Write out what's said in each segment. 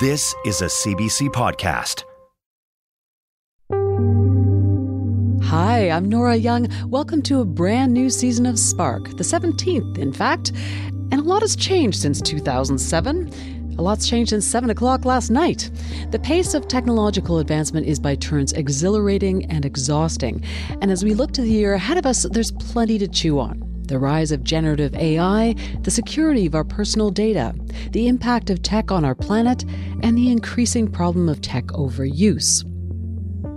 This is a CBC podcast. Hi, I'm Nora Young. Welcome to a brand new season of Spark, the 17th, in fact. And a lot has changed since 2007. A lot's changed since 7 o'clock last night. The pace of technological advancement is by turns exhilarating and exhausting. And as we look to the year ahead of us, there's plenty to chew on the rise of generative AI, the security of our personal data, the impact of tech on our planet, and the increasing problem of tech overuse.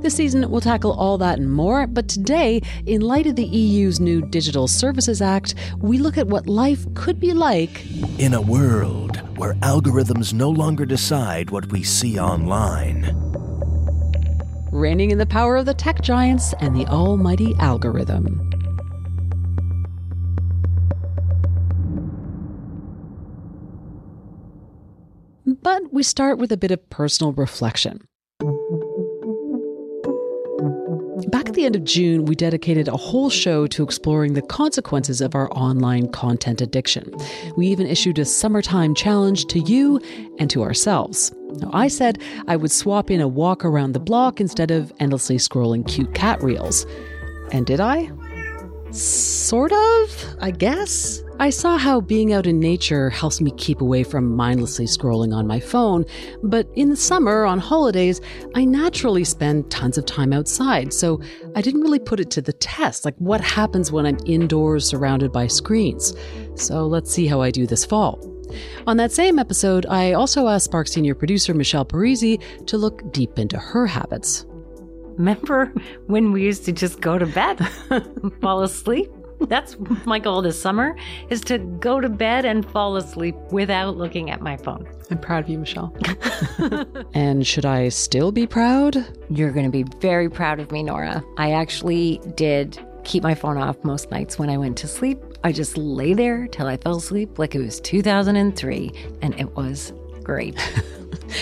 This season, we'll tackle all that and more, but today, in light of the EU's new Digital Services Act, we look at what life could be like in a world where algorithms no longer decide what we see online. Reining in the power of the tech giants and the almighty algorithm. But we start with a bit of personal reflection. Back at the end of June, we dedicated a whole show to exploring the consequences of our online content addiction. We even issued a summertime challenge to you and to ourselves. Now, I said I would swap in a walk around the block instead of endlessly scrolling cute cat reels. And did I? Sort of, I guess. I saw how being out in nature helps me keep away from mindlessly scrolling on my phone, but in the summer, on holidays, I naturally spend tons of time outside, so I didn't really put it to the test like what happens when I'm indoors surrounded by screens. So let's see how I do this fall. On that same episode, I also asked Spark senior producer Michelle Parise to look deep into her habits. Remember when we used to just go to bed, fall asleep? That's my goal this summer is to go to bed and fall asleep without looking at my phone. I'm proud of you, Michelle. and should I still be proud? You're going to be very proud of me, Nora. I actually did keep my phone off most nights when I went to sleep. I just lay there till I fell asleep like it was 2003, and it was great.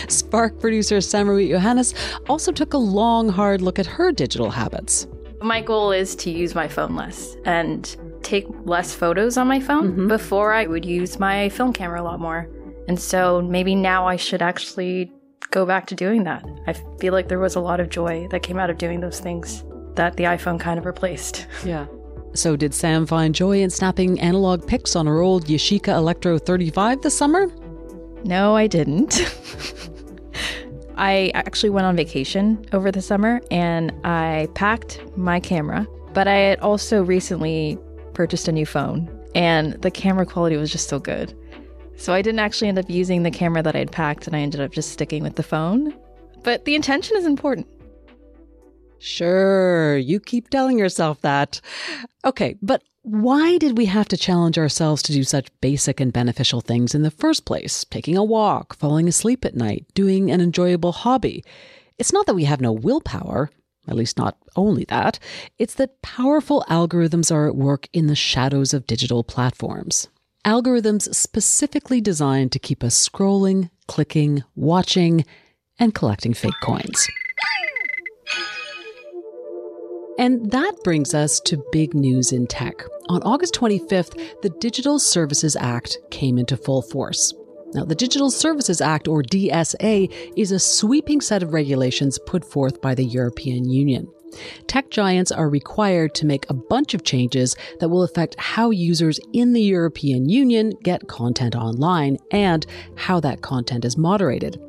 Spark producer Samraweet Yohannes also took a long, hard look at her digital habits. My goal is to use my phone less and take less photos on my phone. Mm-hmm. Before, I would use my film camera a lot more. And so maybe now I should actually go back to doing that. I feel like there was a lot of joy that came out of doing those things that the iPhone kind of replaced. Yeah. So, did Sam find joy in snapping analog pics on her old Yashica Electro 35 this summer? No, I didn't. I actually went on vacation over the summer and I packed my camera, but I had also recently purchased a new phone and the camera quality was just so good. So I didn't actually end up using the camera that I'd packed and I ended up just sticking with the phone. But the intention is important. Sure, you keep telling yourself that. Okay, but why did we have to challenge ourselves to do such basic and beneficial things in the first place? Taking a walk, falling asleep at night, doing an enjoyable hobby. It's not that we have no willpower, at least not only that. It's that powerful algorithms are at work in the shadows of digital platforms. Algorithms specifically designed to keep us scrolling, clicking, watching, and collecting fake coins. And that brings us to big news in tech. On August 25th, the Digital Services Act came into full force. Now, the Digital Services Act, or DSA, is a sweeping set of regulations put forth by the European Union. Tech giants are required to make a bunch of changes that will affect how users in the European Union get content online and how that content is moderated.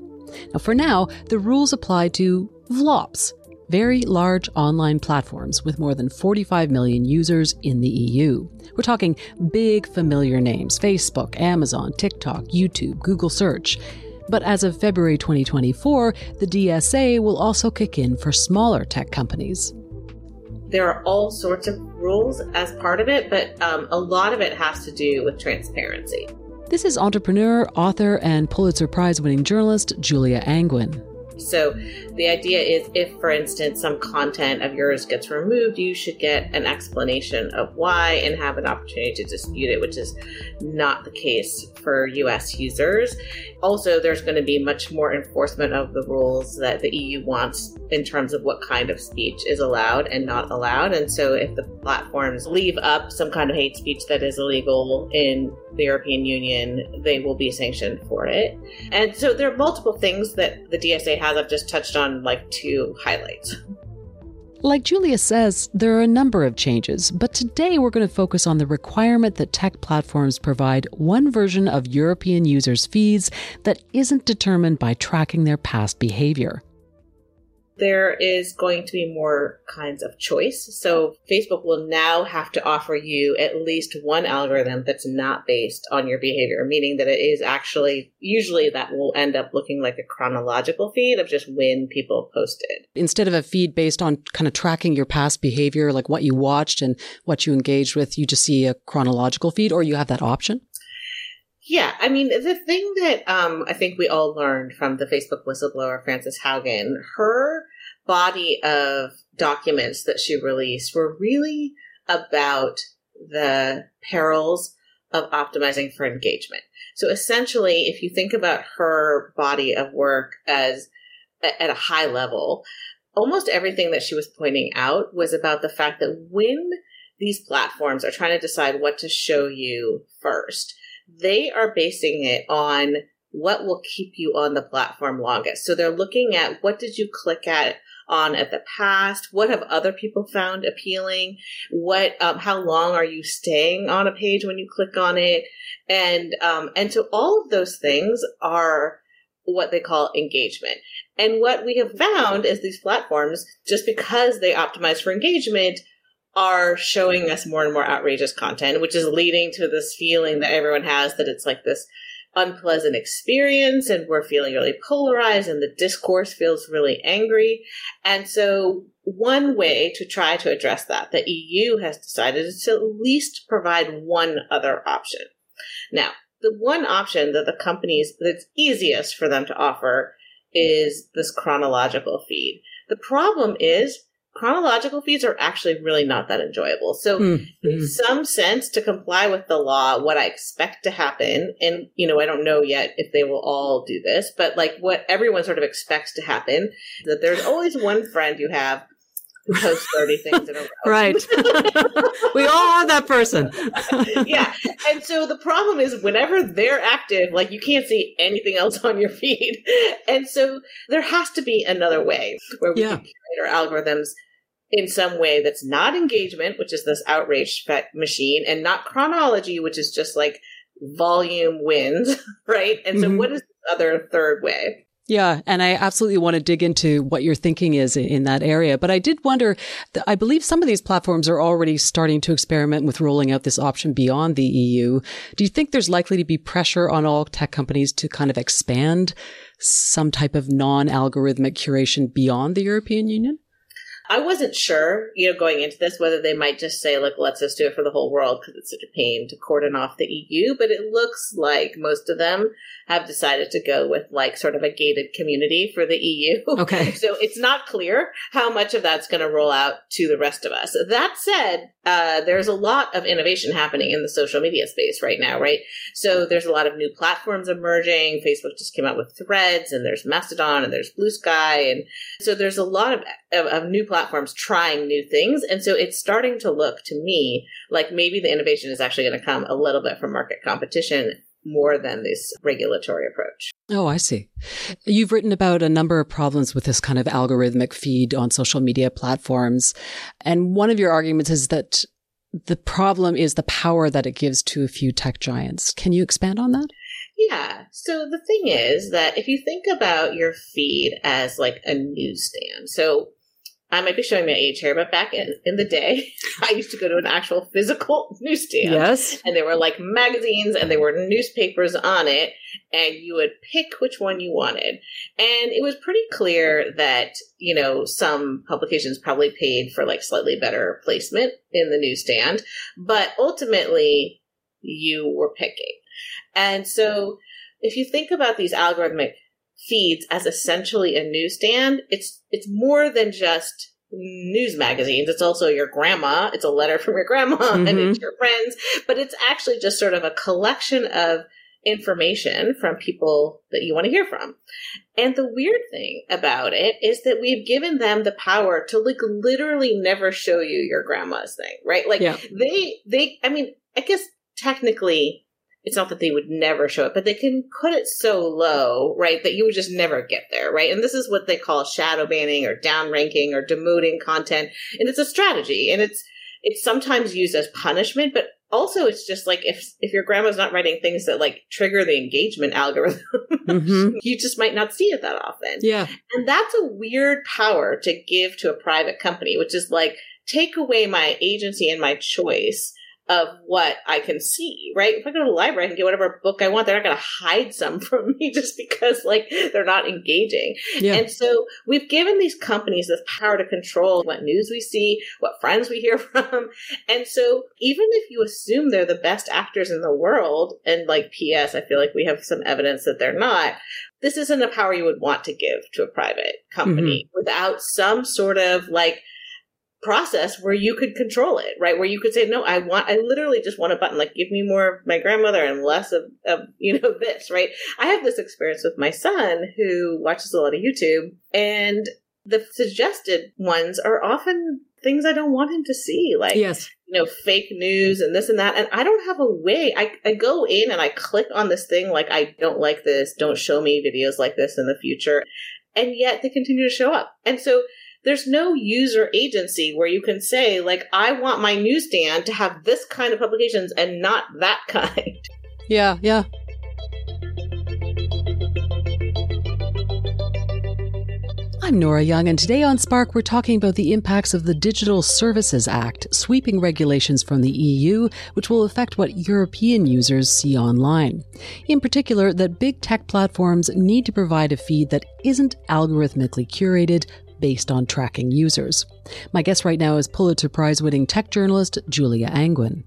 Now, for now, the rules apply to VLOPs, very large online platforms with more than 45 million users in the EU. We're talking big familiar names Facebook, Amazon, TikTok, YouTube, Google Search. But as of February 2024, the DSA will also kick in for smaller tech companies. There are all sorts of rules as part of it, but um, a lot of it has to do with transparency. This is entrepreneur, author, and Pulitzer Prize winning journalist Julia Angwin. So the idea is if, for instance, some content of yours gets removed, you should get an explanation of why and have an opportunity to dispute it, which is not the case for US users. Also, there's going to be much more enforcement of the rules that the EU wants in terms of what kind of speech is allowed and not allowed. And so, if the platforms leave up some kind of hate speech that is illegal in the European Union, they will be sanctioned for it. And so, there are multiple things that the DSA has. I've just touched on like two highlights. Like Julia says, there are a number of changes, but today we're going to focus on the requirement that tech platforms provide one version of European users' feeds that isn't determined by tracking their past behavior there is going to be more kinds of choice. So Facebook will now have to offer you at least one algorithm that's not based on your behavior, meaning that it is actually usually that will end up looking like a chronological feed of just when people posted. Instead of a feed based on kind of tracking your past behavior, like what you watched and what you engaged with, you just see a chronological feed or you have that option? Yeah, I mean, the thing that um, I think we all learned from the Facebook whistleblower, Frances Haugen, her body of documents that she released were really about the perils of optimizing for engagement. So essentially, if you think about her body of work as at a high level, almost everything that she was pointing out was about the fact that when these platforms are trying to decide what to show you first, they are basing it on what will keep you on the platform longest. So they're looking at what did you click at on at the past? What have other people found appealing? What, um, how long are you staying on a page when you click on it? And, um, and so all of those things are what they call engagement. And what we have found is these platforms, just because they optimize for engagement, are showing us more and more outrageous content, which is leading to this feeling that everyone has that it's like this unpleasant experience and we're feeling really polarized and the discourse feels really angry. And so one way to try to address that, the EU has decided is to at least provide one other option. Now, the one option that the companies that's easiest for them to offer is this chronological feed. The problem is chronological feeds are actually really not that enjoyable. So, mm-hmm. in some sense, to comply with the law, what I expect to happen, and you know, I don't know yet if they will all do this, but like what everyone sort of expects to happen, that there's always one friend you have who posts 30 things in a row. Right. we all are that person. yeah. And so the problem is whenever they're active, like you can't see anything else on your feed. And so there has to be another way where we yeah. can curate our algorithms in some way that's not engagement, which is this outrage machine, and not chronology, which is just like volume wins, right? And so, mm-hmm. what is the other third way? Yeah, and I absolutely want to dig into what your thinking is in that area. But I did wonder, I believe some of these platforms are already starting to experiment with rolling out this option beyond the EU. Do you think there's likely to be pressure on all tech companies to kind of expand some type of non algorithmic curation beyond the European Union? I wasn't sure, you know, going into this, whether they might just say, like, let's just do it for the whole world because it's such a pain to cordon off the EU. But it looks like most of them have decided to go with like sort of a gated community for the EU. Okay. so it's not clear how much of that's going to roll out to the rest of us. That said, uh, there's a lot of innovation happening in the social media space right now, right? So there's a lot of new platforms emerging. Facebook just came out with threads and there's Mastodon and there's Blue Sky. And so there's a lot of, of, of new platforms trying new things. And so it's starting to look to me like maybe the innovation is actually going to come a little bit from market competition more than this regulatory approach. Oh, I see. You've written about a number of problems with this kind of algorithmic feed on social media platforms. And one of your arguments is that the problem is the power that it gives to a few tech giants. Can you expand on that? Yeah. So the thing is that if you think about your feed as like a newsstand, so I might be showing my age here, but back in, in the day, I used to go to an actual physical newsstand. Yes. And there were like magazines and there were newspapers on it, and you would pick which one you wanted. And it was pretty clear that, you know, some publications probably paid for like slightly better placement in the newsstand, but ultimately you were picking. And so if you think about these algorithmic feeds as essentially a newsstand, it's it's more than just news magazines. It's also your grandma. It's a letter from your grandma mm-hmm. and it's your friends, but it's actually just sort of a collection of information from people that you want to hear from. And the weird thing about it is that we've given them the power to like literally never show you your grandma's thing, right? Like yeah. they, they, I mean, I guess technically it's not that they would never show it, but they can put it so low, right, that you would just never get there, right? And this is what they call shadow banning or downranking or demoting content. And it's a strategy and it's, it's sometimes used as punishment, but also it's just like if if your grandma's not writing things that like trigger the engagement algorithm mm-hmm. you just might not see it that often yeah and that's a weird power to give to a private company which is like take away my agency and my choice of what I can see, right? If I go to the library, I can get whatever book I want. They're not going to hide some from me just because like they're not engaging. Yeah. And so we've given these companies this power to control what news we see, what friends we hear from. And so even if you assume they're the best actors in the world, and like PS, I feel like we have some evidence that they're not, this isn't a power you would want to give to a private company mm-hmm. without some sort of like process where you could control it, right? Where you could say, no, I want, I literally just want a button, like give me more of my grandmother and less of, of, you know, this, right? I have this experience with my son who watches a lot of YouTube and the suggested ones are often things I don't want him to see, like, yes. you know, fake news and this and that. And I don't have a way. I, I go in and I click on this thing like, I don't like this. Don't show me videos like this in the future. And yet they continue to show up. And so there's no user agency where you can say, like, I want my newsstand to have this kind of publications and not that kind. Yeah, yeah. I'm Nora Young, and today on Spark, we're talking about the impacts of the Digital Services Act, sweeping regulations from the EU, which will affect what European users see online. In particular, that big tech platforms need to provide a feed that isn't algorithmically curated, based on tracking users. My guest right now is Pulitzer Prize winning tech journalist Julia Angwin.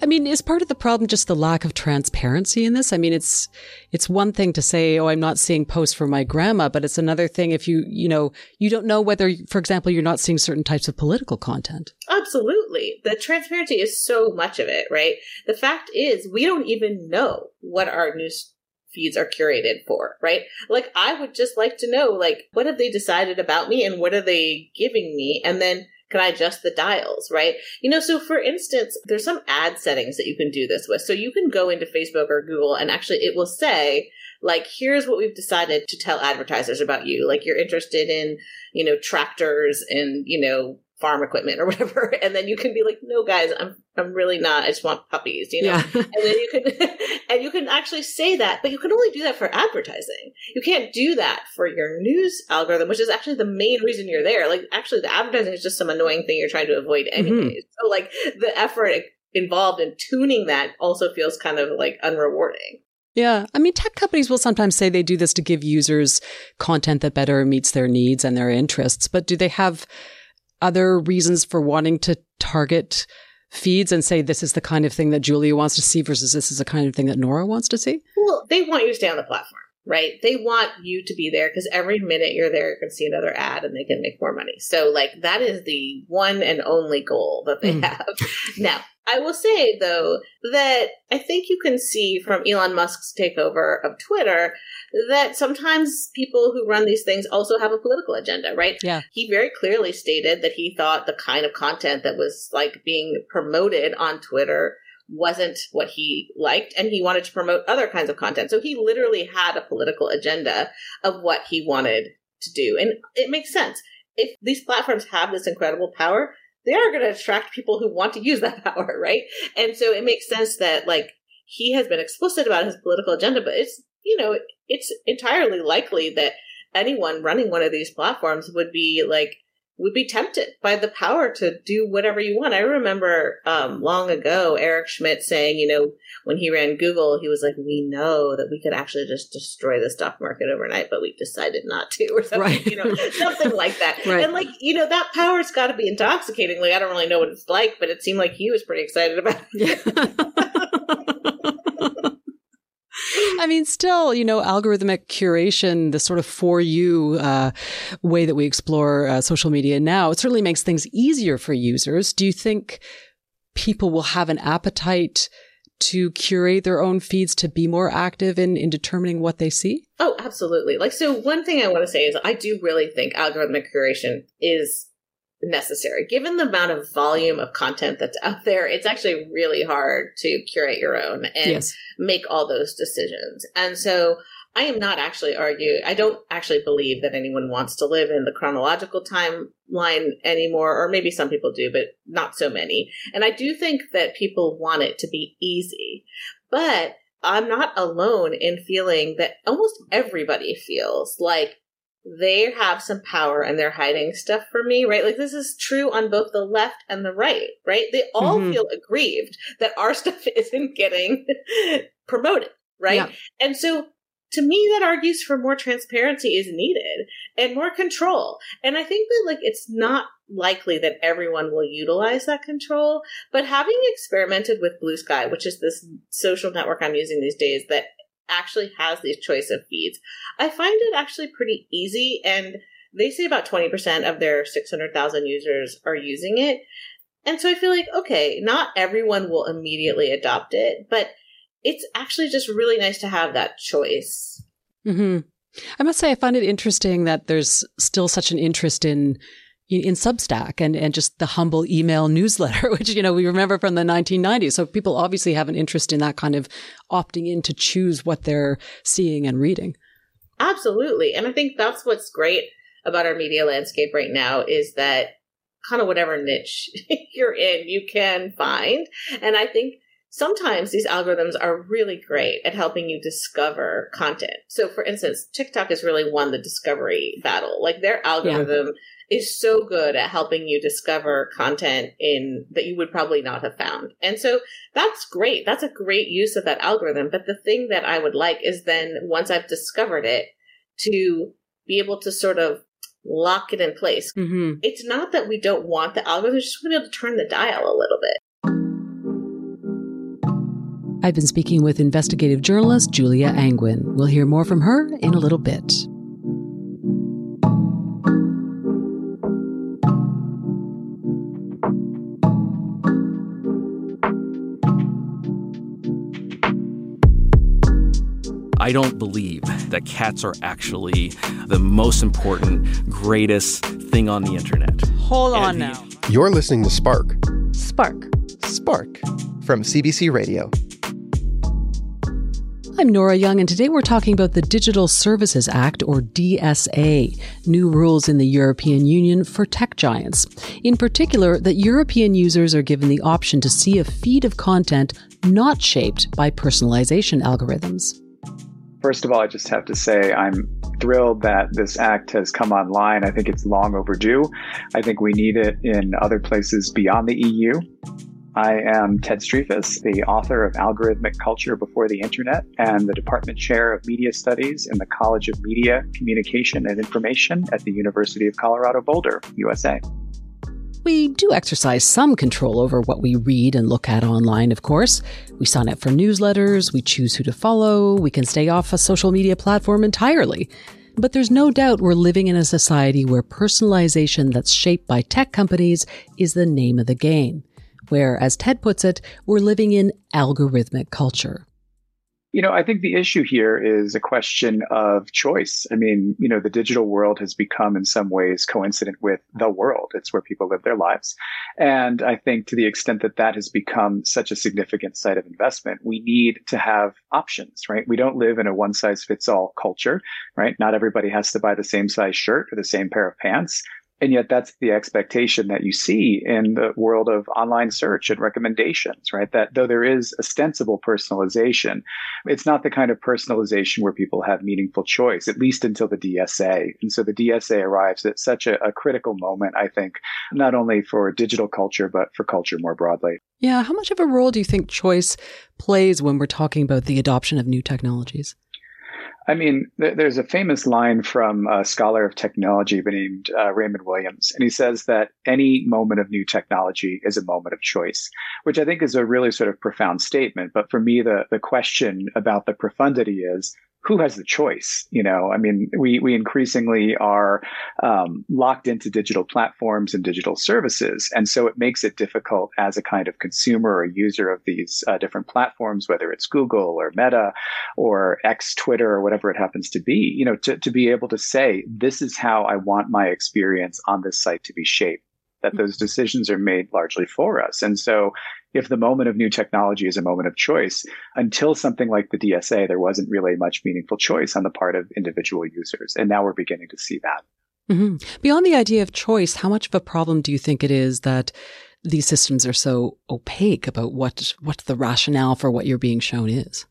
I mean, is part of the problem just the lack of transparency in this? I mean, it's it's one thing to say, "Oh, I'm not seeing posts from my grandma," but it's another thing if you, you know, you don't know whether, for example, you're not seeing certain types of political content. Absolutely. The transparency is so much of it, right? The fact is, we don't even know what our news feeds are curated for, right? Like I would just like to know, like, what have they decided about me and what are they giving me? And then can I adjust the dials, right? You know, so for instance, there's some ad settings that you can do this with. So you can go into Facebook or Google and actually it will say, like, here's what we've decided to tell advertisers about you. Like, you're interested in, you know, tractors and, you know, farm equipment or whatever and then you can be like no guys i'm i'm really not i just want puppies you know yeah. and then you can and you can actually say that but you can only do that for advertising you can't do that for your news algorithm which is actually the main reason you're there like actually the advertising is just some annoying thing you're trying to avoid anyways mm-hmm. so like the effort involved in tuning that also feels kind of like unrewarding yeah. I mean, tech companies will sometimes say they do this to give users content that better meets their needs and their interests, but do they have other reasons for wanting to target feeds and say this is the kind of thing that Julia wants to see versus this is the kind of thing that Nora wants to see? Well, they want you to stay on the platform, right? They want you to be there because every minute you're there, you can see another ad and they can make more money. So, like, that is the one and only goal that they mm. have. now, I will say, though, that I think you can see from Elon Musk's takeover of Twitter that sometimes people who run these things also have a political agenda, right? Yeah. He very clearly stated that he thought the kind of content that was like being promoted on Twitter wasn't what he liked and he wanted to promote other kinds of content. So he literally had a political agenda of what he wanted to do. And it makes sense. If these platforms have this incredible power, they are going to attract people who want to use that power, right? And so it makes sense that like he has been explicit about his political agenda, but it's you know, it's entirely likely that anyone running one of these platforms would be like would be tempted by the power to do whatever you want. I remember um, long ago Eric Schmidt saying, you know, when he ran Google, he was like, "We know that we could actually just destroy the stock market overnight, but we decided not to," or something, right. you know, something like that. Right. And like, you know, that power's got to be intoxicating. Like, I don't really know what it's like, but it seemed like he was pretty excited about it. I mean, still, you know, algorithmic curation, the sort of for you uh, way that we explore uh, social media now, it certainly makes things easier for users. Do you think people will have an appetite to curate their own feeds to be more active in, in determining what they see? Oh, absolutely. Like, so one thing I want to say is I do really think algorithmic curation is necessary. Given the amount of volume of content that's out there, it's actually really hard to curate your own and yes. make all those decisions. And so I am not actually arguing. I don't actually believe that anyone wants to live in the chronological timeline anymore, or maybe some people do, but not so many. And I do think that people want it to be easy, but I'm not alone in feeling that almost everybody feels like they have some power and they're hiding stuff from me, right? Like this is true on both the left and the right, right? They all mm-hmm. feel aggrieved that our stuff isn't getting promoted, right? Yeah. And so to me that argues for more transparency is needed and more control. And I think that like it's not likely that everyone will utilize that control, but having experimented with Blue Sky, which is this social network I'm using these days that actually has these choice of feeds. I find it actually pretty easy and they say about 20% of their 600,000 users are using it. And so I feel like, okay, not everyone will immediately adopt it, but it's actually just really nice to have that choice. Mm-hmm. I must say, I find it interesting that there's still such an interest in in Substack and, and just the humble email newsletter, which, you know, we remember from the 1990s. So people obviously have an interest in that kind of opting in to choose what they're seeing and reading. Absolutely. And I think that's what's great about our media landscape right now is that kind of whatever niche you're in, you can find. And I think sometimes these algorithms are really great at helping you discover content. So for instance, TikTok has really won the discovery battle. Like their algorithm yeah is so good at helping you discover content in that you would probably not have found. And so that's great. That's a great use of that algorithm. But the thing that I would like is then once I've discovered it to be able to sort of lock it in place. Mm-hmm. It's not that we don't want the algorithm, we just want to be able to turn the dial a little bit. I've been speaking with investigative journalist Julia Angwin. We'll hear more from her in a little bit. I don't believe that cats are actually the most important, greatest thing on the internet. Hold on now. You're listening to Spark. Spark. Spark from CBC Radio. I'm Nora Young, and today we're talking about the Digital Services Act, or DSA, new rules in the European Union for tech giants. In particular, that European users are given the option to see a feed of content not shaped by personalization algorithms. First of all, I just have to say I'm thrilled that this act has come online. I think it's long overdue. I think we need it in other places beyond the EU. I am Ted Striphas, the author of Algorithmic Culture Before the Internet and the Department Chair of Media Studies in the College of Media, Communication, and Information at the University of Colorado Boulder, USA. We do exercise some control over what we read and look at online, of course. We sign up for newsletters, we choose who to follow, we can stay off a social media platform entirely. But there's no doubt we're living in a society where personalization that's shaped by tech companies is the name of the game. Where, as Ted puts it, we're living in algorithmic culture. You know, I think the issue here is a question of choice. I mean, you know, the digital world has become in some ways coincident with the world. It's where people live their lives. And I think to the extent that that has become such a significant site of investment, we need to have options, right? We don't live in a one size fits all culture, right? Not everybody has to buy the same size shirt or the same pair of pants And yet that's the expectation that you see in the world of online search and recommendations, right? That though there is ostensible personalization, it's not the kind of personalization where people have meaningful choice, at least until the DSA. And so the DSA arrives at such a, a critical moment, I think, not only for digital culture, but for culture more broadly. Yeah. How much of a role do you think choice plays when we're talking about the adoption of new technologies? I mean, th- there's a famous line from a scholar of technology named uh, Raymond Williams, and he says that any moment of new technology is a moment of choice, which I think is a really sort of profound statement. But for me, the, the question about the profundity is who has the choice? You know, I mean, we, we increasingly are um, locked into digital platforms and digital services. And so it makes it difficult as a kind of consumer or user of these uh, different platforms, whether it's Google or Meta or X, Twitter, or whatever it happens to be, you know, to, to be able to say, this is how I want my experience on this site to be shaped that those decisions are made largely for us. And so if the moment of new technology is a moment of choice, until something like the DSA, there wasn't really much meaningful choice on the part of individual users. And now we're beginning to see that. Mm-hmm. Beyond the idea of choice, how much of a problem do you think it is that these systems are so opaque about what what the rationale for what you're being shown is?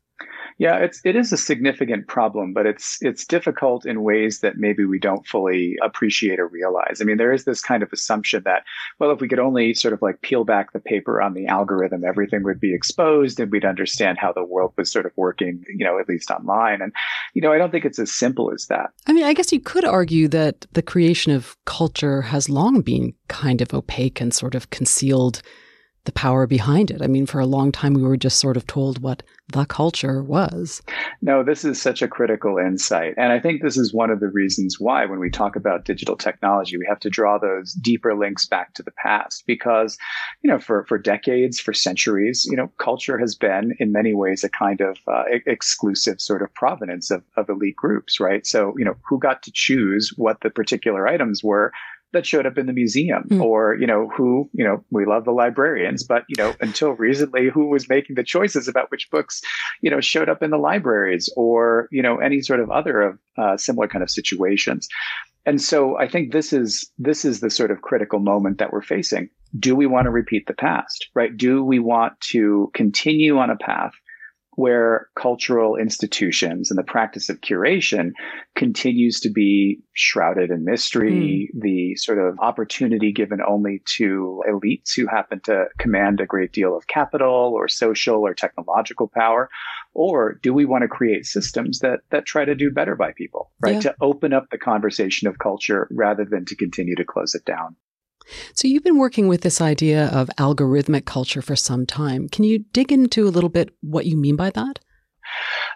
Yeah, it's it is a significant problem, but it's it's difficult in ways that maybe we don't fully appreciate or realize. I mean, there is this kind of assumption that well, if we could only sort of like peel back the paper on the algorithm, everything would be exposed and we'd understand how the world was sort of working, you know, at least online. And you know, I don't think it's as simple as that. I mean, I guess you could argue that the creation of culture has long been kind of opaque and sort of concealed the power behind it. I mean, for a long time, we were just sort of told what the culture was. No, this is such a critical insight. And I think this is one of the reasons why, when we talk about digital technology, we have to draw those deeper links back to the past. Because, you know, for, for decades, for centuries, you know, culture has been in many ways a kind of uh, exclusive sort of provenance of, of elite groups, right? So, you know, who got to choose what the particular items were that showed up in the museum mm. or you know who you know we love the librarians but you know until recently who was making the choices about which books you know showed up in the libraries or you know any sort of other of uh, similar kind of situations. And so i think this is this is the sort of critical moment that we're facing. Do we want to repeat the past right? Do we want to continue on a path where cultural institutions and the practice of curation continues to be shrouded in mystery, mm. the sort of opportunity given only to elites who happen to command a great deal of capital or social or technological power? Or do we want to create systems that, that try to do better by people, right? Yeah. To open up the conversation of culture rather than to continue to close it down. So you've been working with this idea of algorithmic culture for some time. Can you dig into a little bit what you mean by that?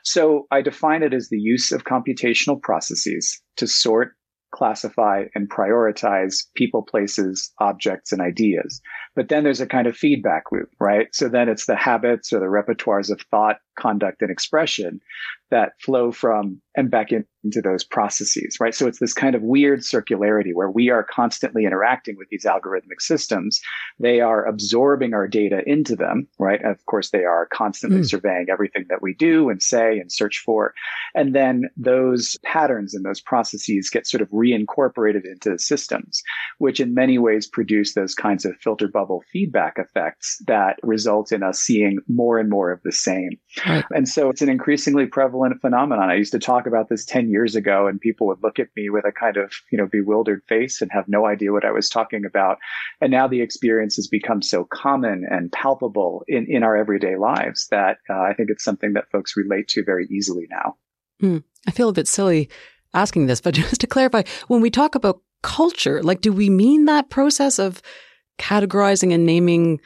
So I define it as the use of computational processes to sort, classify, and prioritize people, places, objects, and ideas. But then there's a kind of feedback loop, right? So then it's the habits or the repertoires of thought, conduct, and expression that flow from and back in, into those processes, right? So it's this kind of weird circularity where we are constantly interacting with these algorithmic systems. They are absorbing our data into them, right? Of course, they are constantly mm. surveying everything that we do and say and search for. And then those patterns and those processes get sort of reincorporated into the systems, which in many ways produce those kinds of filter bubble feedback effects that result in us seeing more and more of the same. Right. And so it's an increasingly prevalent phenomenon. I used to talk about this 10 years ago and people would look at me with a kind of, you know, bewildered face and have no idea what I was talking about. And now the experience has become so common and palpable in, in our everyday lives that uh, I think it's something that folks relate to very easily now. Hmm. I feel a bit silly asking this, but just to clarify, when we talk about culture, like, do we mean that process of categorizing and naming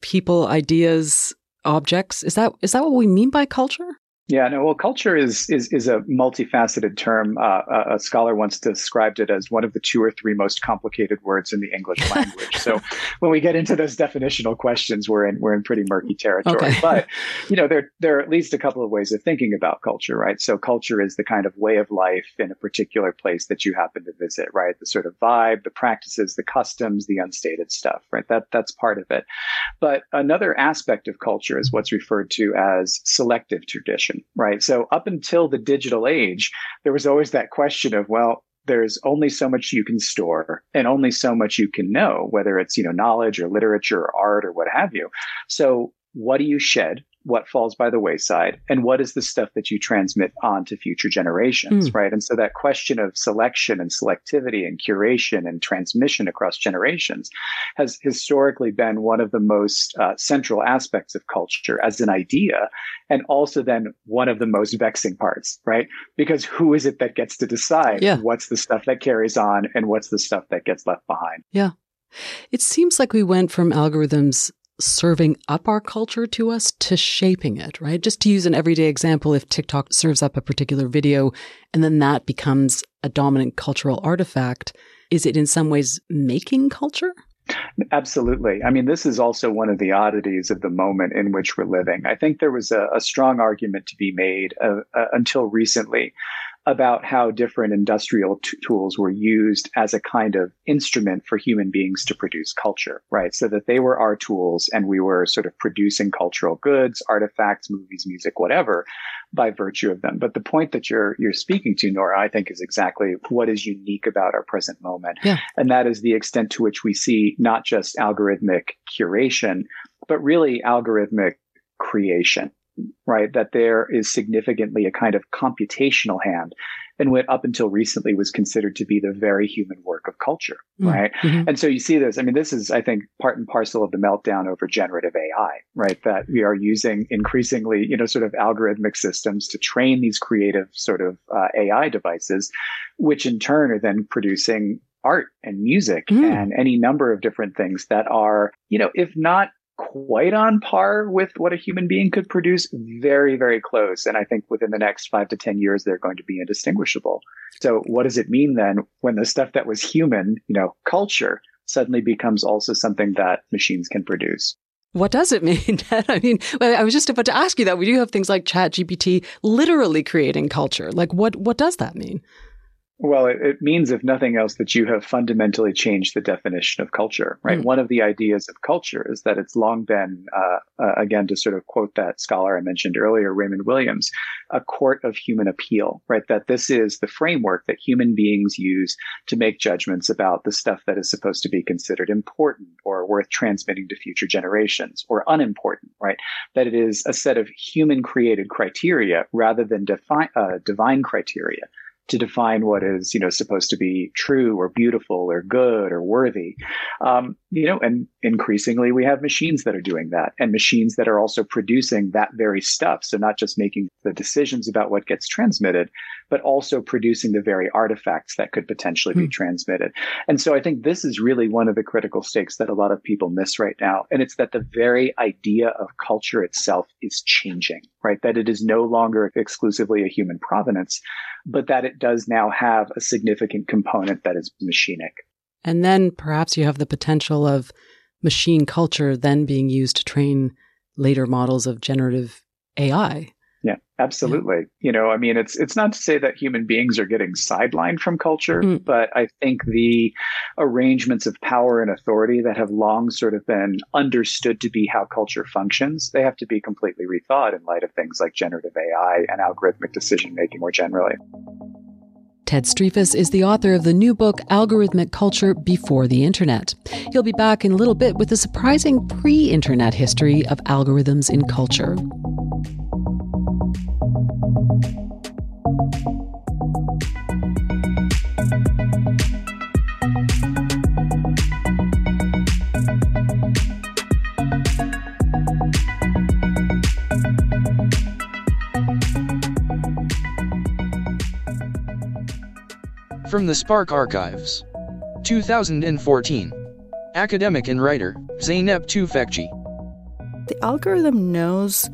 people, ideas, objects? Is that is that what we mean by culture? Yeah, no. Well, culture is is is a multifaceted term. Uh, a scholar once described it as one of the two or three most complicated words in the English language. so, when we get into those definitional questions, we're in we're in pretty murky territory. Okay. but you know, there there are at least a couple of ways of thinking about culture, right? So, culture is the kind of way of life in a particular place that you happen to visit, right? The sort of vibe, the practices, the customs, the unstated stuff, right? That that's part of it. But another aspect of culture is what's referred to as selective tradition right? So up until the digital age, there was always that question of, well, there's only so much you can store and only so much you can know, whether it's, you know, knowledge or literature or art or what have you. So what do you shed? What falls by the wayside and what is the stuff that you transmit on to future generations mm. right and so that question of selection and selectivity and curation and transmission across generations has historically been one of the most uh, central aspects of culture as an idea and also then one of the most vexing parts right because who is it that gets to decide yeah. what's the stuff that carries on and what's the stuff that gets left behind yeah it seems like we went from algorithms serving up our culture to us to shaping it, right? Just to use an everyday example, if TikTok serves up a particular video and then that becomes a dominant cultural artifact, is it in some ways making culture? Absolutely. I mean, this is also one of the oddities of the moment in which we're living. I think there was a, a strong argument to be made uh, uh, until recently about how different industrial t- tools were used as a kind of instrument for human beings to produce culture, right? So that they were our tools and we were sort of producing cultural goods, artifacts, movies, music, whatever by virtue of them. But the point that you're, you're speaking to, Nora, I think is exactly what is unique about our present moment. Yeah. And that is the extent to which we see not just algorithmic curation, but really algorithmic creation right? That there is significantly a kind of computational hand and what up until recently was considered to be the very human work of culture, mm. right? Mm-hmm. And so you see this. I mean, this is, I think, part and parcel of the meltdown over generative AI, right? That we are using increasingly, you know, sort of algorithmic systems to train these creative sort of uh, AI devices, which in turn are then producing art and music mm. and any number of different things that are, you know, if not quite on par with what a human being could produce, very, very close. And I think within the next five to 10 years, they're going to be indistinguishable. So what does it mean then when the stuff that was human, you know, culture suddenly becomes also something that machines can produce? What does it mean? I mean, I was just about to ask you that. We do have things like ChatGPT literally creating culture. Like, what what does that mean? Well, it, it, means, if nothing else, that you have fundamentally changed the definition of culture, right? Mm. One of the ideas of culture is that it's long been, uh, uh, again, to sort of quote that scholar I mentioned earlier, Raymond Williams, a court of human appeal, right? That this is the framework that human beings use to make judgments about the stuff that is supposed to be considered important or worth transmitting to future generations or unimportant, right? That it is a set of human created criteria rather than defi- uh, divine criteria to define what is, you know, supposed to be true or beautiful or good or worthy. Um, you know, and increasingly we have machines that are doing that and machines that are also producing that very stuff. So not just making the decisions about what gets transmitted, but also producing the very artifacts that could potentially be hmm. transmitted. And so I think this is really one of the critical stakes that a lot of people miss right now. And it's that the very idea of culture itself is changing, right? That it is no longer exclusively a human provenance, but that it does now have a significant component that is machinic. And then perhaps you have the potential of machine culture then being used to train later models of generative AI. Yeah, absolutely. Yeah. You know, I mean, it's it's not to say that human beings are getting sidelined from culture, mm. but I think the arrangements of power and authority that have long sort of been understood to be how culture functions, they have to be completely rethought in light of things like generative AI and algorithmic decision making more generally. Ted Striphas is the author of the new book, Algorithmic Culture Before the Internet. He'll be back in a little bit with a surprising pre internet history of algorithms in culture. From the Spark Archives. 2014. Academic and writer, Zeynep Tufekci. The algorithm knows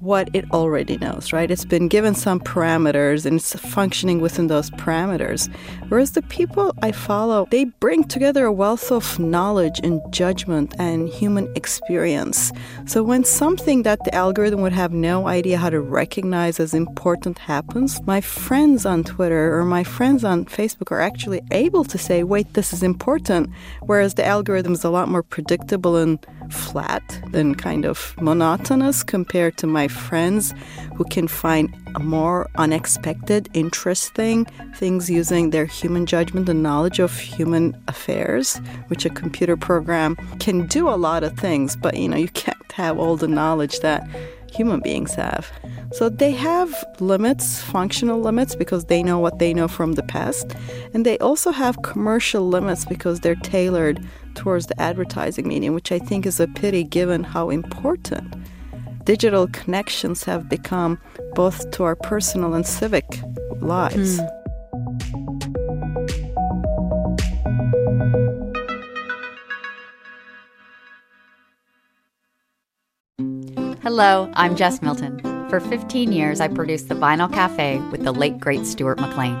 what it already knows, right? It's been given some parameters and it's functioning within those parameters. Whereas the people I follow, they bring together a wealth of knowledge and judgment and human experience. So when something that the algorithm would have no idea how to recognize as important happens, my friends on Twitter or my friends on Facebook are actually able to say, wait, this is important. Whereas the algorithm is a lot more predictable and flat and kind of monotonous compared to my friends who can find a more unexpected, interesting things using their human judgment and knowledge of human affairs, which a computer program can do a lot of things, but you know, you can't have all the knowledge that human beings have. So they have limits, functional limits, because they know what they know from the past. And they also have commercial limits because they're tailored towards the advertising medium, which I think is a pity given how important digital connections have become both to our personal and civic lives. Mm. Hello, I'm Jess Milton. For 15 years, I produced The Vinyl Cafe with the late, great Stuart McLean.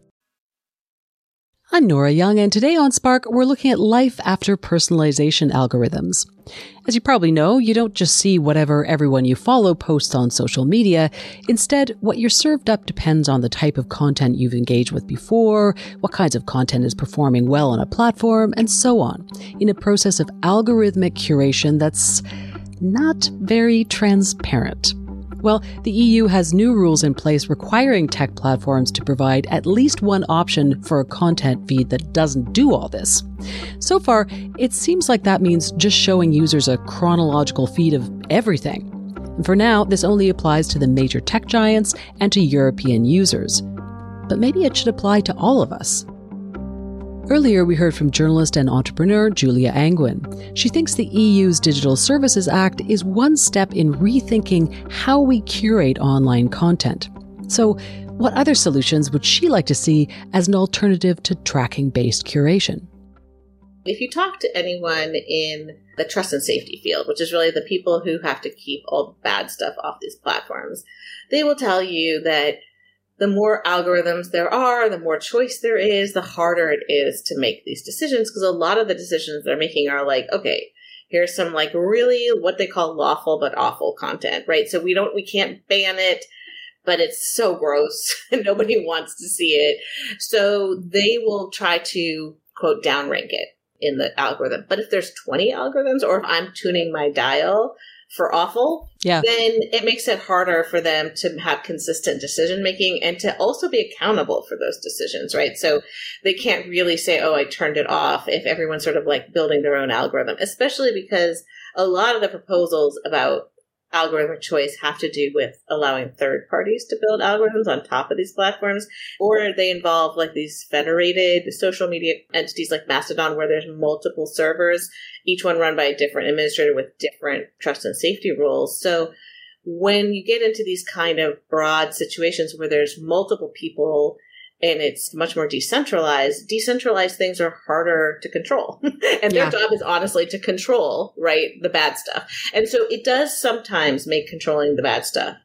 I'm Nora Young, and today on Spark, we're looking at life after personalization algorithms. As you probably know, you don't just see whatever everyone you follow posts on social media. Instead, what you're served up depends on the type of content you've engaged with before, what kinds of content is performing well on a platform, and so on, in a process of algorithmic curation that's not very transparent. Well, the EU has new rules in place requiring tech platforms to provide at least one option for a content feed that doesn't do all this. So far, it seems like that means just showing users a chronological feed of everything. And for now, this only applies to the major tech giants and to European users. But maybe it should apply to all of us. Earlier, we heard from journalist and entrepreneur Julia Angwin. She thinks the EU's Digital Services Act is one step in rethinking how we curate online content. So, what other solutions would she like to see as an alternative to tracking based curation? If you talk to anyone in the trust and safety field, which is really the people who have to keep all the bad stuff off these platforms, they will tell you that the more algorithms there are, the more choice there is, the harder it is to make these decisions because a lot of the decisions they're making are like, okay, here's some like really what they call lawful but awful content, right? So we don't, we can't ban it, but it's so gross and nobody wants to see it. So they will try to quote downrank it in the algorithm. But if there's 20 algorithms or if I'm tuning my dial, for awful, yeah. then it makes it harder for them to have consistent decision making and to also be accountable for those decisions, right? So they can't really say, oh, I turned it off if everyone's sort of like building their own algorithm, especially because a lot of the proposals about algorithmic choice have to do with allowing third parties to build algorithms on top of these platforms, or they involve like these federated social media entities like Mastodon, where there's multiple servers, each one run by a different administrator with different trust and safety rules. So when you get into these kind of broad situations where there's multiple people and it's much more decentralized, decentralized things are harder to control. and their yeah. job is honestly to control, right, the bad stuff. And so it does sometimes make controlling the bad stuff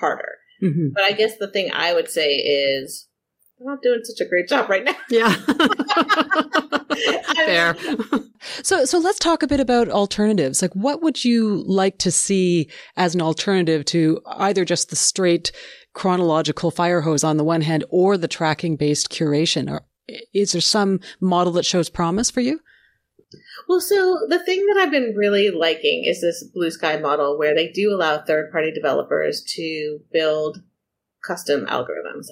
harder. Mm-hmm. But I guess the thing I would say is I'm not doing such a great job right now. Yeah. Fair. so so let's talk a bit about alternatives. Like what would you like to see as an alternative to either just the straight chronological fire hose on the one hand or the tracking based curation? Or is there some model that shows promise for you? Well, so the thing that I've been really liking is this Bluesky model where they do allow third party developers to build custom algorithms.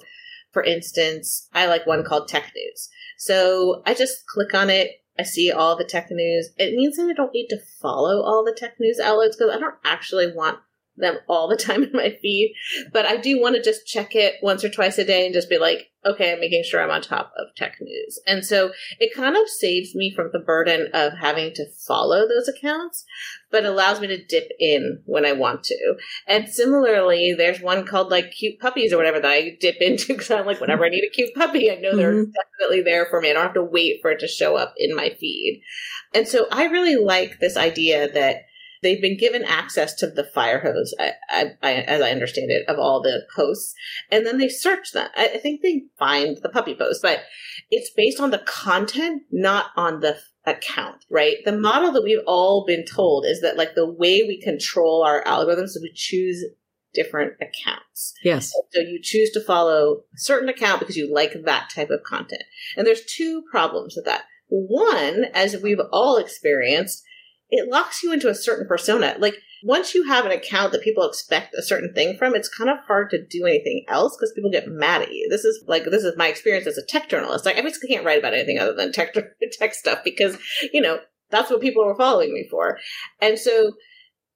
For instance, I like one called Tech News. So I just click on it. I see all the tech news. It means that I don't need to follow all the tech news outlets because I don't actually want them all the time in my feed, but I do want to just check it once or twice a day and just be like, okay, I'm making sure I'm on top of tech news. And so it kind of saves me from the burden of having to follow those accounts, but allows me to dip in when I want to. And similarly, there's one called like cute puppies or whatever that I dip into because I'm like, whenever I need a cute puppy, I know they're mm-hmm. definitely there for me. I don't have to wait for it to show up in my feed. And so I really like this idea that they've been given access to the fire hose, I, I, I, as I understand it, of all the posts, and then they search them. I, I think they find the puppy post, but it's based on the content, not on the account, right? The model that we've all been told is that like the way we control our algorithms is we choose different accounts. Yes. So you choose to follow a certain account because you like that type of content. And there's two problems with that. One, as we've all experienced, it locks you into a certain persona. Like once you have an account that people expect a certain thing from, it's kind of hard to do anything else because people get mad at you. This is like this is my experience as a tech journalist. Like I basically can't write about anything other than tech tech stuff because you know that's what people are following me for, and so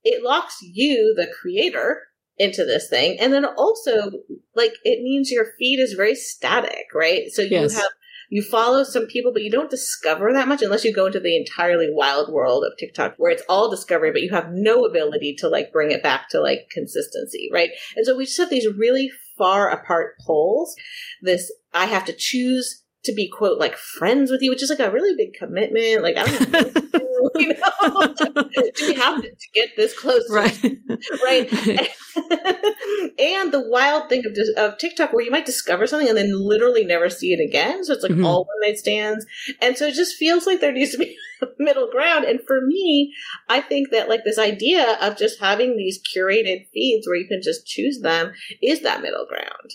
it locks you, the creator, into this thing, and then also like it means your feed is very static, right? So you Yes. have you follow some people, but you don't discover that much unless you go into the entirely wild world of TikTok where it's all discovery, but you have no ability to like bring it back to like consistency, right? And so we just have these really far apart poles. This, I have to choose to be quote like friends with you, which is like a really big commitment. Like I don't know, you know, do we have to, to get this close? Right. right? and the wild thing of, of TikTok where you might discover something and then literally never see it again. So it's like Mhm. all one night stands. And so it just feels like there needs to be a middle ground. And for me, I think that like this idea of just having these curated feeds where you can just choose them is that middle ground.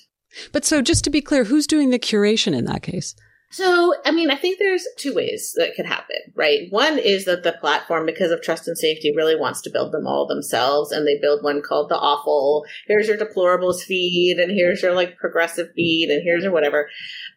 But so just to be clear, who's doing the curation in that case? So, I mean, I think there's two ways that could happen, right? One is that the platform, because of trust and safety, really wants to build them all themselves, and they build one called the awful. Here's your deplorables feed, and here's your like progressive feed, and here's your whatever.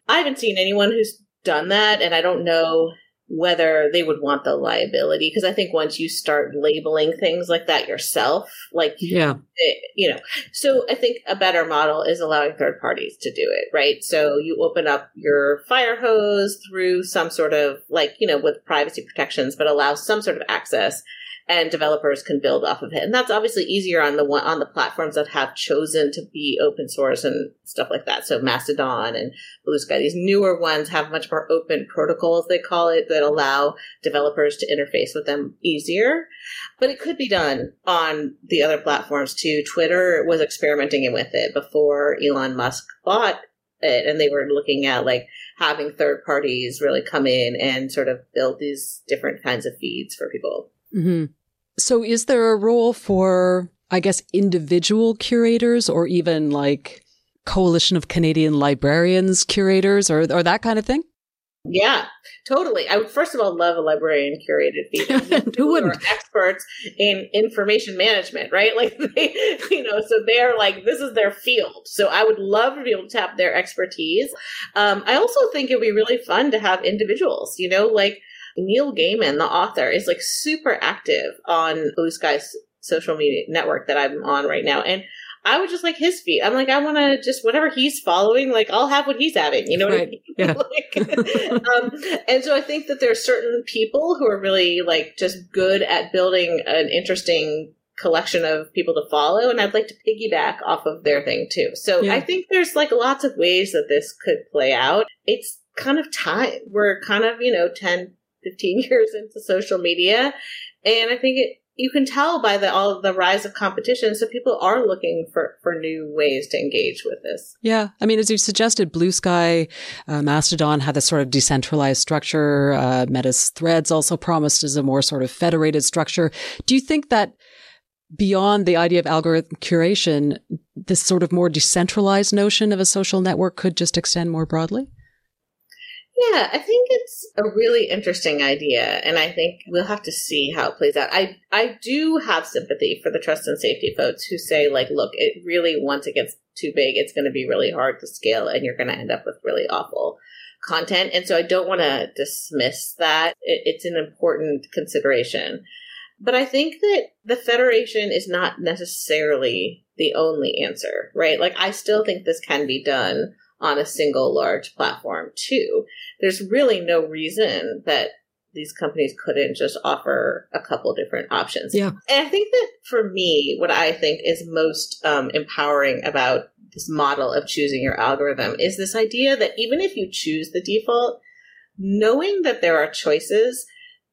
I haven't seen anyone who's done that, and I don't know whether they would want the liability because I think once you start labeling things like that yourself, like Yeah. it- you know so i think a better model is allowing third parties to do it right so you open up your fire hose through some sort of like you know with privacy protections but allow some sort of access and developers can build off of it and that's obviously easier on the one on the platforms that have chosen to be open source and stuff like that so mastodon and Bluesky these newer ones have much more open protocols they call it that allow developers to interface with them easier but it could be done on the other platforms too. Twitter was experimenting with it before Elon Musk bought it, and they were looking at like having third parties really come in and sort of build these different kinds of feeds for people. Hmm So is there a role for, I guess, individual curators or even like coalition of Canadian librarians curators or, or that kind of thing? Yeah, totally. I would first of all love a librarian curated feed. Who wouldn't? experts in information management, right? Like they, you know, so they're like this is their field. So I would love to be able to tap their expertise. Um, I also think it would be really fun to have individuals. You know, like Neil Gaiman, the author, is like super active on Bluesky's social media network that I'm on right now, and. I would just like his feed. I'm like, I want to just whatever he's following, like I'll have what he's having. You know what I mean? Yeah. like, um, and so I think that there's certain people who are really like just good at building an interesting collection of people to follow, and I'd like to piggyback off of their thing too. So Yeah. I think there's like lots of ways that this could play out. It's kind of time. We're kind of, you know, 10, 15 years into social media, and I think it you can tell by the all the rise of competition so people are looking for for new ways to engage with this Yeah. I mean, as you suggested, Bluesky, uh, Mastodon had this sort of decentralized structure. Uh, Meta's threads also promised as a more sort of federated structure. Do you think that beyond the idea of algorithm curation, this sort of more decentralized notion of a social network could just extend more broadly? Yeah, I think it's a really interesting idea, and I think we'll have to see how it plays out. I I do have sympathy for the trust and safety folks who say, like, look, it really once it gets too big, it's going to be really hard to scale, and you're going to end up with really awful content. And so I don't want to dismiss that. It, it's an important consideration. But I think that the Federation is not necessarily the only answer, right? Like, I still think this can be done on a single large platform too. There's really no reason that these companies couldn't just offer a couple different options. Yeah. And I think that for me, what I think is most um, empowering about this model of choosing your algorithm is this idea that even if you choose the default, knowing that there are choices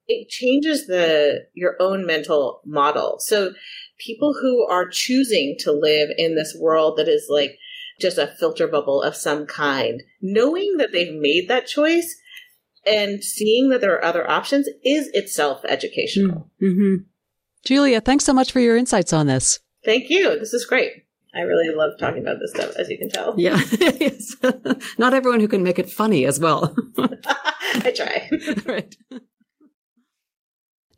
it changes the your own mental model. So people who are choosing to live in this world that is like just a filter bubble of some kind, knowing that they've made that choice and seeing that there are other options is itself educational. Mm-hmm. Julia, thanks so much for your insights on this. Thank you. This is great. I really love talking about this stuff, as you can tell. Yeah. Not everyone who can make it funny as well. I try. right.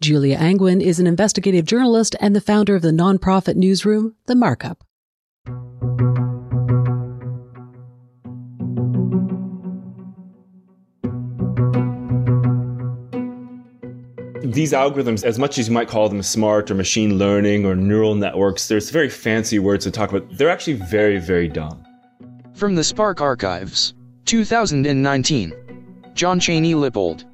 Julia Angwin is an investigative journalist and the founder of the nonprofit newsroom, The Markup. These algorithms, as much as you might call them smart or machine learning or neural networks, there's very fancy words to talk about. They're actually very, very dumb. From the Spark Archives, 2019. John Cheney Lippold,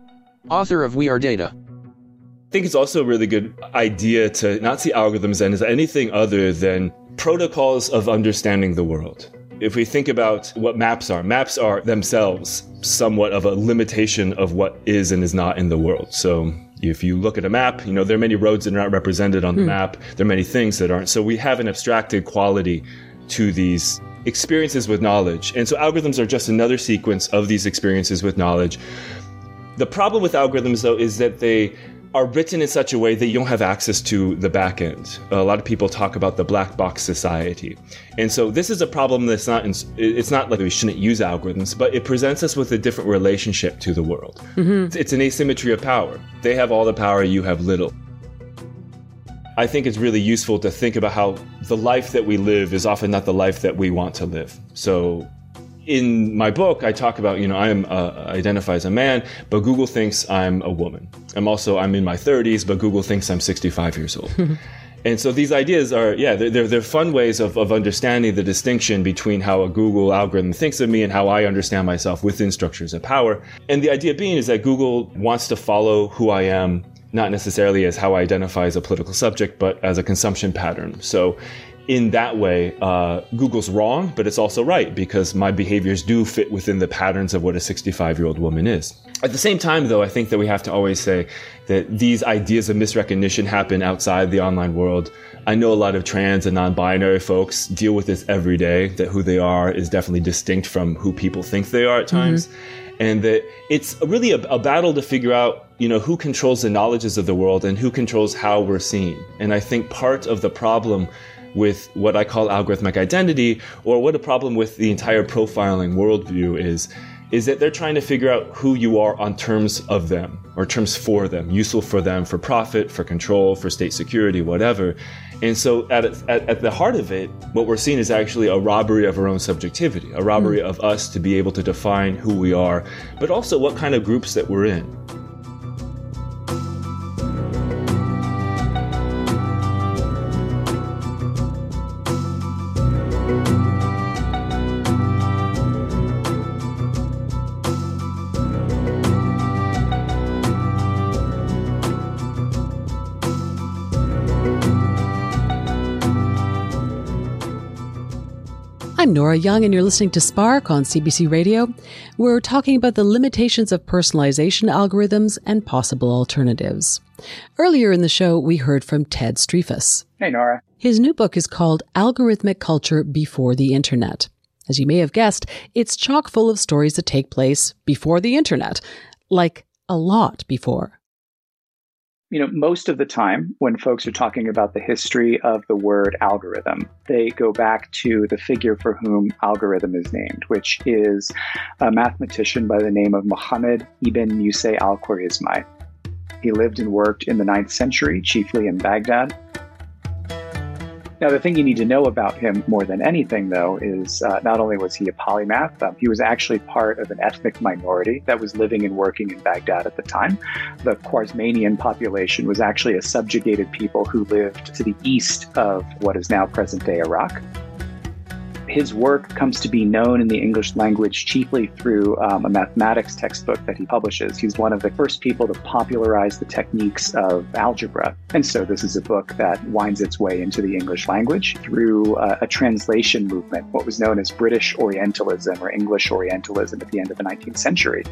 author of We Are Data. I think it's also a really good idea to not see algorithms as anything other than protocols of understanding the world. If we think about what maps are, maps are themselves somewhat of a limitation of what is and is not in the world. So if you look at a map, you know, there are many roads that are not represented on the hmm. map. There are many things that aren't. So we have an abstracted quality to these experiences with knowledge. And so algorithms are just another sequence of these experiences with knowledge. The problem with algorithms, though, is that they are written in such a way that you don't have access to the back end. A lot of people talk about the black box society. And so this is a problem that's not, in, it's not like we shouldn't use algorithms, but it presents us with a different relationship to the world. Mm-hmm. It's an asymmetry of power. They have all the power, you have little. I think it's really useful to think about how the life that we live is often not the life that we want to live. So in my book, I talk about, you know, I am uh, identify as a man, but Google thinks I'm a woman. I'm also, I'm in my 30s, but Google thinks I'm 65 years old. and so these ideas are, yeah, they're, they're, fun ways of, of understanding the distinction between how a Google algorithm thinks of me and how I understand myself within structures of power. And the idea being is that Google wants to follow who I am not necessarily as how I identify as a political subject, but as a consumption pattern. So in that way, uh, Google's wrong, but it's also right because my behaviors do fit within the patterns of what a 65 year old woman is. At the same time, though, I think that we have to always say that these ideas of misrecognition happen outside the online world. I know a lot of trans and non binary folks deal with this every day, that who they are is definitely distinct from who people think they are at times. Mm-hmm. And that it's really a, a battle to figure out you know, who controls the knowledges of the world and who controls how we're seen. And I think part of the problem with what I call algorithmic identity, or what a problem with the entire profiling worldview is, is that they're trying to figure out who you are on terms of them or terms for them, useful for them for profit, for control, for state security, whatever. And so, at, at, at the heart of it, what we're seeing is actually a robbery of our own subjectivity, a robbery mm. of us to be able to define who we are, but also what kind of groups that we're in. Nora Young, and you're listening to Spark on CBC Radio. We're talking about the limitations of personalization algorithms and possible alternatives. Earlier in the show, we heard from Ted Striphas. Hey, Nora. His new book is called Algorithmic Culture Before the Internet. As you may have guessed, it's chock full of stories that take place before the Internet, like a lot before you know, most of the time when folks are talking about the history of the word algorithm, they go back to the figure for whom algorithm is named, which is a mathematician by the name of Muhammad ibn Musa al Khwarizmi. He lived and worked in the 9th century, chiefly in Baghdad. Now, the thing you need to know about him more than anything, though, is uh, not only was he a polymath, um, he was actually part of an ethnic minority that was living and working in Baghdad at the time. The Khwarezmian population was actually a subjugated people who lived to the east of what is now present day Iraq. His work comes to be known in the English language chiefly through um, a mathematics textbook that he publishes. He's one of the first people to popularize the techniques of algebra. And so this is a book that winds its way into the English language through uh, a translation movement, what was known as British Orientalism or English Orientalism at the end of the 19th century.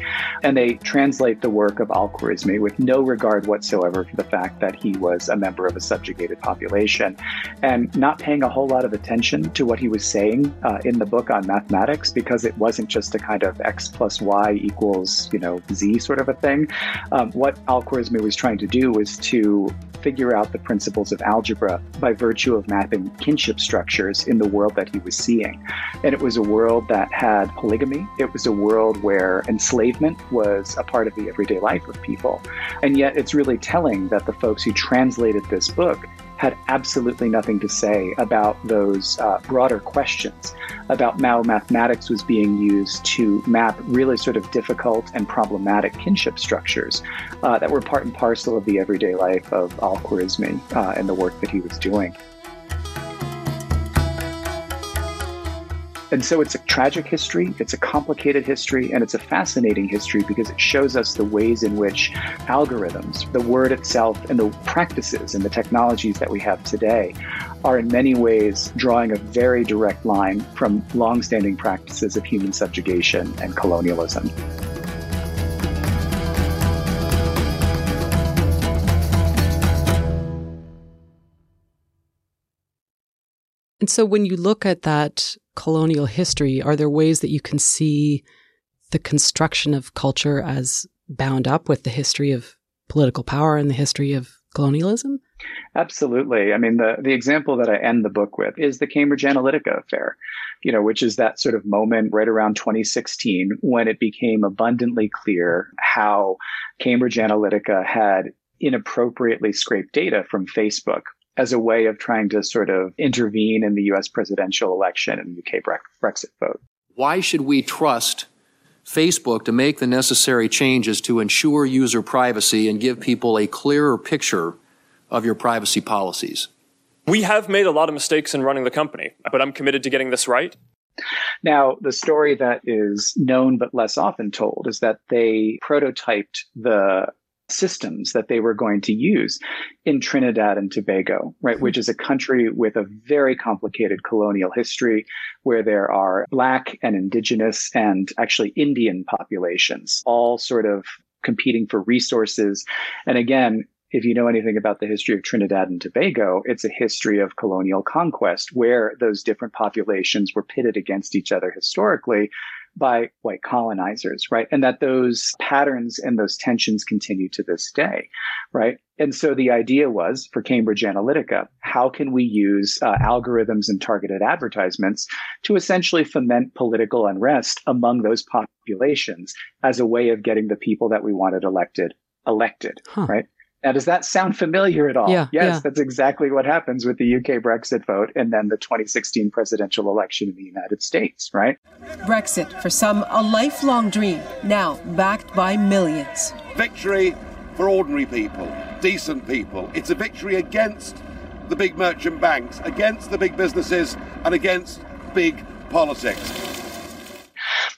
And they translate the work of Al Khwarizmi with no regard whatsoever for the fact that he was a member of a subjugated population and not paying a whole lot of attention to what he was saying uh, in the book on mathematics because it wasn't just a kind of x plus y equals, you know, z sort of a thing. Um, what Al Khwarizmi was trying to do was to figure out the principles of algebra by virtue of mapping kinship structures in the world that he was seeing. And it was a world that had polygamy. It was a world where enslavement was a part of the everyday life of people. And yet it's really telling that the folks who translated this book had absolutely nothing to say about those uh, broader questions about how mathematics was being used to map really sort of difficult and problematic kinship structures uh, that were part and parcel of the everyday life of Al Khwarizmi uh, and the work that he was doing. And so it's a tragic history, it's a complicated history, and it's a fascinating history because it shows us the ways in which algorithms, the word itself, and the practices and the technologies that we have today are in many ways drawing a very direct line from longstanding practices of human subjugation and colonialism. And so when you look at that colonial history, are there ways that you can see the construction of culture as bound up with the history of political power and the history of colonialism? Absolutely. I mean, the, the example that I end the book with is the Cambridge Analytica affair, you know, which is that sort of moment right around 2016 when it became abundantly clear how Cambridge Analytica had inappropriately scraped data from Facebook as a way of trying to sort of intervene in the US presidential election and UK Brexit vote. Why should we trust Facebook to make the necessary changes to ensure user privacy and give people a clearer picture of your privacy policies? We have made a lot of mistakes in running the company, but I'm committed to getting this right. Now, the story that is known but less often told is that they prototyped the systems that they were going to use in Trinidad and Tobago, right, mm-hmm. which is a country with a very complicated colonial history where there are black and indigenous and actually Indian populations all sort of competing for resources. And again, if you know anything about the history of Trinidad and Tobago, it's a history of colonial conquest where those different populations were pitted against each other historically by white colonizers, right? And that those patterns and those tensions continue to this day, right? And so the idea was for Cambridge Analytica, how can we use uh, algorithms and targeted advertisements to essentially foment political unrest among those populations as a way of getting the people that we wanted elected elected, huh. right? Now, does that sound familiar at all? Yeah, yes, yeah. that's exactly what happens with the UK Brexit vote and then the 2016 presidential election in the United States, right? Brexit, for some, a lifelong dream, now backed by millions. Victory for ordinary people, decent people. It's a victory against the big merchant banks, against the big businesses, and against big politics.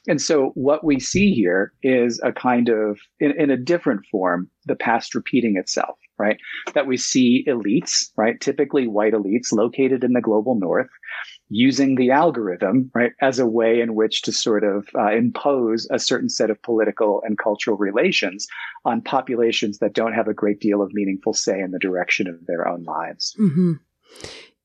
And so what we see here is a kind of, in, in, a different form, the past repeating itself, right? That we see elites, right? Typically white elites located in the global north using the algorithm, right? As a way in which to sort of uh, impose a certain set of political and cultural relations on populations that don't have a great deal of meaningful say in the direction of their own lives. Mm-hmm.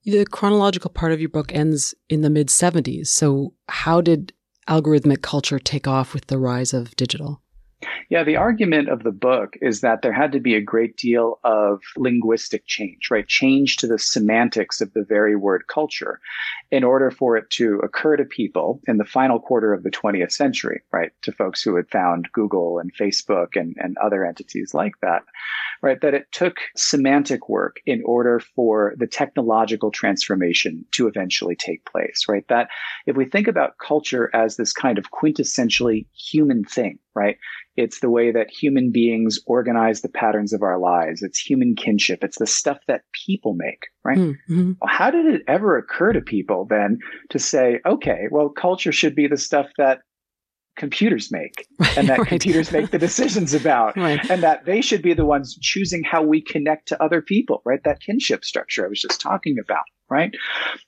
The chronological part of your book ends in the mid 70s. So, how did algorithmic culture take off with the rise of digital? Yeah, the argument of the book is that there had to be a great deal of linguistic change, right? Change to the semantics of the very word culture in order for it to occur to people in the final quarter of the 20th century, right? To folks who had found Google and Facebook and, and other entities like that right? That it took semantic work in order for the technological transformation to eventually take place, right? That if we think about culture as this kind of quintessentially human thing, right? It's the way that human beings organize the patterns of our lives. It's human kinship. It's the stuff that people make, right? Mm-hmm. Well, how did it ever occur to people then to say, okay, well, culture should be the stuff that computers make and that right. computers make the decisions about Right. and that they should be the ones choosing how we connect to other people, right? That kinship structure I was just talking about, right?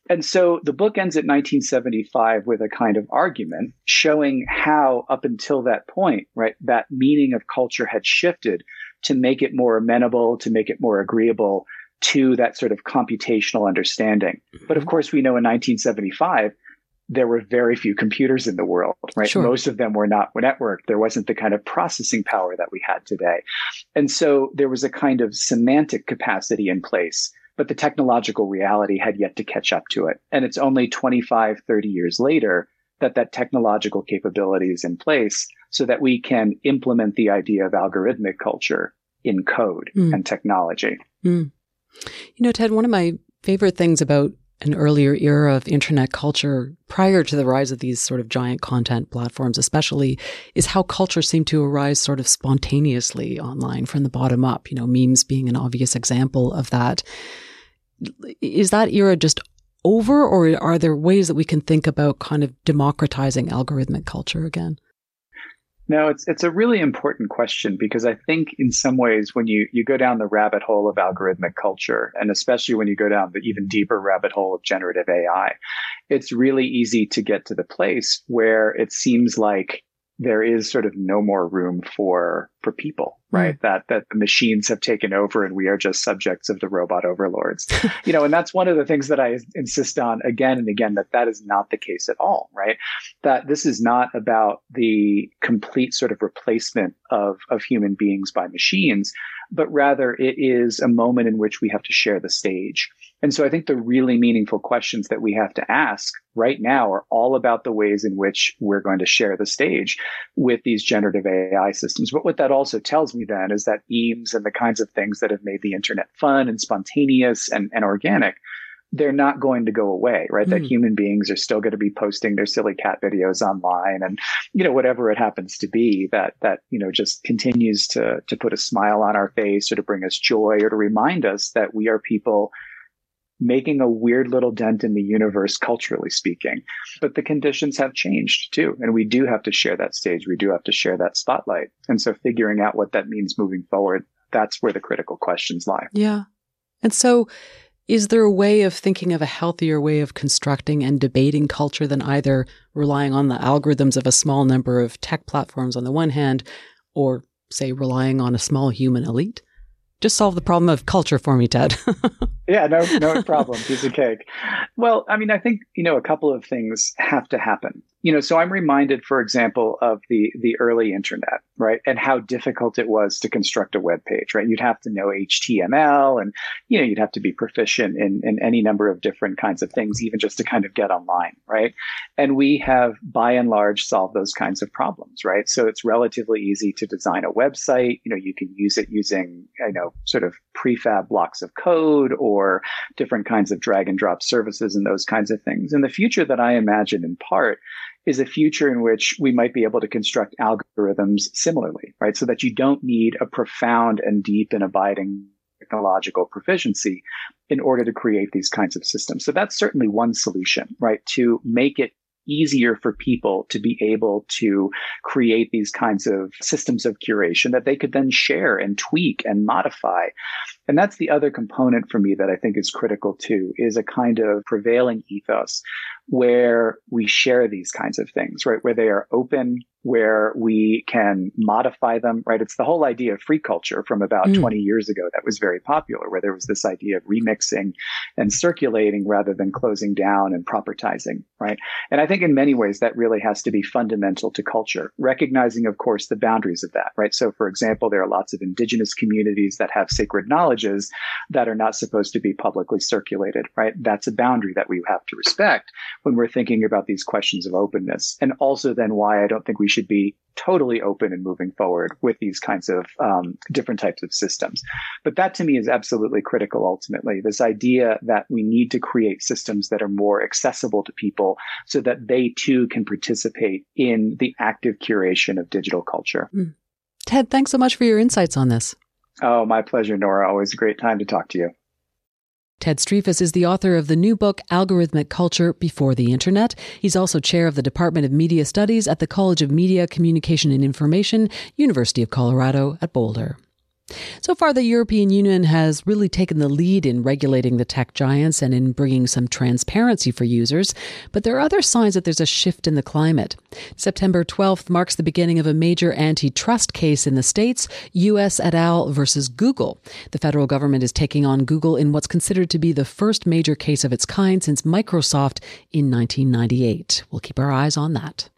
And so the book ends at 1975 with a kind of argument showing how up until that point, right, that meaning of culture had shifted to make it more amenable, to make it more agreeable to that sort of computational understanding. But of mm-hmm. course, we know in 1975, there were very few computers in the world, right? Sure. Most of them were not networked. There wasn't the kind of processing power that we had today. And so there was a kind of semantic capacity in place, but the technological reality had yet to catch up to it. And it's only 25, 30 years later that that technological capability is in place so that we can implement the idea of algorithmic culture in code Mm. and technology. Mm. You know, Ted, one of my favorite things about an earlier era of internet culture prior to the rise of these sort of giant content platforms, especially, is how culture seemed to arise sort of spontaneously online from the bottom up. You know, memes being an obvious example of that. Is that era just over, or are there ways that we can think about kind of democratizing algorithmic culture again? No, it's it's a really important question because I think in some ways when you you go down the rabbit hole of algorithmic culture and especially when you go down the even deeper rabbit hole of generative AI, it's really easy to get to the place where it seems like there is sort of no more room for for people, hmm. right? That that the machines have taken over and we are just subjects of the robot overlords. you know, and that's one of the things that I insist on again and again that that is not the case at all, right? That this is not about the complete sort of replacement of of human beings by machines, but rather it is a moment in which we have to share the stage. And so I think the really meaningful questions that we have to ask right now are all about the ways in which we're going to share the stage with these generative AI systems. But what that also tells me then is that memes and the kinds of things that have made the internet fun and spontaneous and, and organic, they're not going to go away, right? That Mm. human beings are still going to be posting their silly cat videos online and, you know, whatever it happens to be that, that, you know, just continues to, to put a smile on our face or to bring us joy or to remind us that we are people making a weird little dent in the universe, culturally speaking. But the conditions have changed too. And we do have to share that stage. We do have to share that spotlight. And so figuring out what that means moving forward, that's where the critical questions lie. Yeah. And so, is there a way of thinking of a healthier way of constructing and debating culture than either relying on the algorithms of a small number of tech platforms on the one hand, or say relying on a small human elite? Just solve the problem of culture for me, Ted. Yeah, no, no problem. Piece of cake. Well, I mean, I think, you know, a couple of things have to happen. You know, so I'm reminded, for example, of the, the early internet, right? And how difficult it was to construct a web page, right? You'd have to know HTML and, you know, you'd have to be proficient in, in any number of different kinds of things, even just to kind of get online, right? And we have by and large solved those kinds of problems, right? So it's relatively easy to design a website. You know, you can use it using, you know, sort of prefab blocks of code or different kinds of drag and drop services and those kinds of things. And the future that I imagine in part is a future in which we might be able to construct algorithms similarly, right? So that you don't need a profound and deep and abiding technological proficiency in order to create these kinds of systems. So that's certainly one solution, right? To make it easier for people to be able to create these kinds of systems of curation that they could then share and tweak and modify. And that's the other component for me that I think is critical too, is a kind of prevailing ethos where we share these kinds of things, right? Where they are open, where we can modify them, right? It's the whole idea of free culture from about Mm. 20 years ago that was very popular, where there was this idea of remixing and circulating rather than closing down and propertizing, right? And I think in many ways that really has to be fundamental to culture, recognizing, of course, the boundaries of that, right? So, for example, there are lots of indigenous communities that have sacred knowledge judges that are not supposed to be publicly circulated, right? That's a boundary that we have to respect when we're thinking about these questions of openness. And also then why I don't think we should be totally open and moving forward with these kinds of um, different types of systems. But that to me is absolutely critical ultimately. This idea that we need to create systems that are more accessible to people so that they too can participate in the active curation of digital culture. Mm. Ted, thanks so much for your insights on this. Oh, my pleasure, Nora. Always a great time to talk to you. Ted Striphas is the author of the new book, Algorithmic Culture Before the Internet. He's also chair of the Department of Media Studies at the College of Media, Communication and Information, University of Colorado at Boulder. So far, the European Union has really taken the lead in regulating the tech giants and in bringing some transparency for users, but there are other signs that there's a shift in the climate. September 12th marks the beginning of a major antitrust case in the States, US et al. versus Google. The federal government is taking on Google in what's considered to be the first major case of its kind since Microsoft in 1998. We'll keep our eyes on that.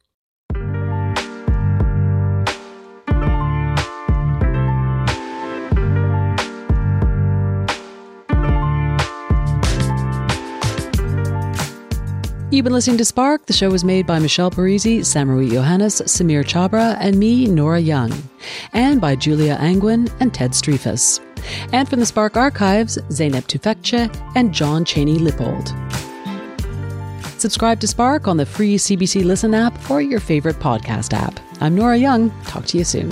You've been listening to Spark. The show was made by Michelle Parise, Samraweet Yohannes, Samir Chabra, and me, Nora Young, and by Julia Angwin and Ted Striphas. And from the Spark archives, Zeynep Tufekci and John Cheney Lippold. Subscribe to Spark on the free CBC Listen app or your favorite podcast app. I'm Nora Young. Talk to you soon.